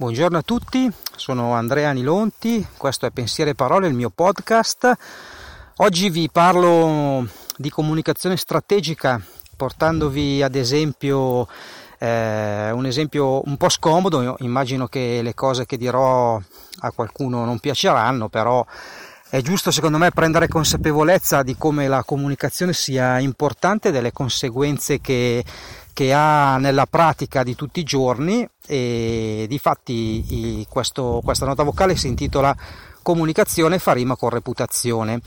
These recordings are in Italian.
Buongiorno a tutti, sono Andrea Nilonti, questo è Pensiere e Parole, il mio podcast. Oggi vi parlo di comunicazione strategica portandovi ad esempio eh, un esempio un po' scomodo, Io immagino che le cose che dirò a qualcuno non piaceranno, però è giusto secondo me prendere consapevolezza di come la comunicazione sia importante e delle conseguenze che che ha nella pratica di tutti i giorni e di fatti questo, questa nota vocale si intitola Comunicazione fa rima con reputazione.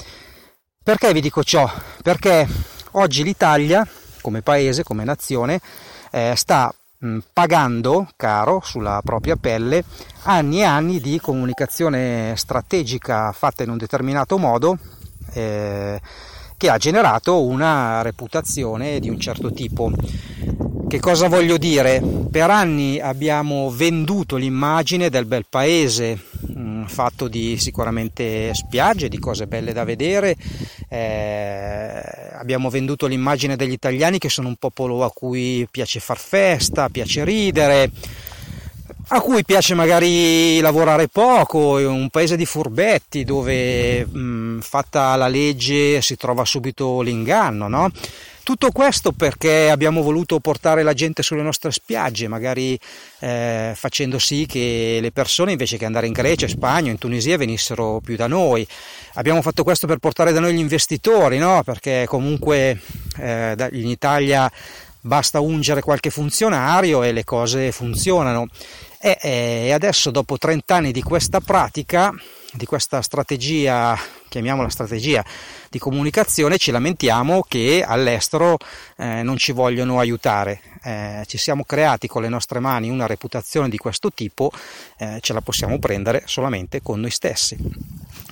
Perché vi dico ciò? Perché oggi l'Italia, come paese, come nazione, eh, sta mh, pagando caro sulla propria pelle anni e anni di comunicazione strategica fatta in un determinato modo. Eh, che ha generato una reputazione di un certo tipo. Che cosa voglio dire? Per anni abbiamo venduto l'immagine del bel paese, mm, fatto di sicuramente spiagge, di cose belle da vedere, eh, abbiamo venduto l'immagine degli italiani che sono un popolo a cui piace far festa, piace ridere, a cui piace magari lavorare poco, è un paese di furbetti dove mh, fatta la legge si trova subito l'inganno, no? Tutto questo perché abbiamo voluto portare la gente sulle nostre spiagge, magari eh, facendo sì che le persone invece che andare in Grecia, in Spagna, in Tunisia venissero più da noi. Abbiamo fatto questo per portare da noi gli investitori, no? perché comunque eh, in Italia basta ungere qualche funzionario e le cose funzionano. E, e adesso dopo 30 anni di questa pratica di questa strategia, chiamiamola strategia di comunicazione, ci lamentiamo che all'estero eh, non ci vogliono aiutare. Eh, ci siamo creati con le nostre mani una reputazione di questo tipo, eh, ce la possiamo prendere solamente con noi stessi.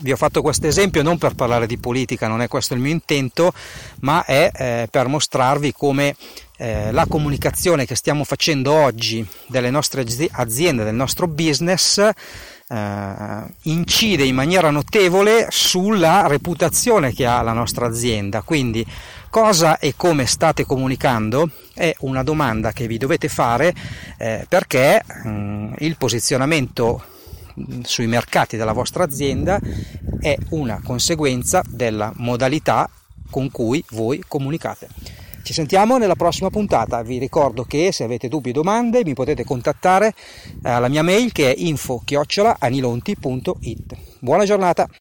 Vi ho fatto questo esempio non per parlare di politica, non è questo il mio intento, ma è eh, per mostrarvi come eh, la comunicazione che stiamo facendo oggi delle nostre aziende, del nostro business, eh, incide in maniera notevole sulla reputazione che ha la nostra azienda. Quindi cosa e come state comunicando è una domanda che vi dovete fare eh, perché mh, mm, il posizionamento mm, sui mercati della vostra azienda è una conseguenza della modalità con cui voi comunicate. Ci sentiamo nella prossima puntata. Vi ricordo che se avete dubbi o domande mi potete contattare alla mia mail che è info-anilonti.it. Buona giornata!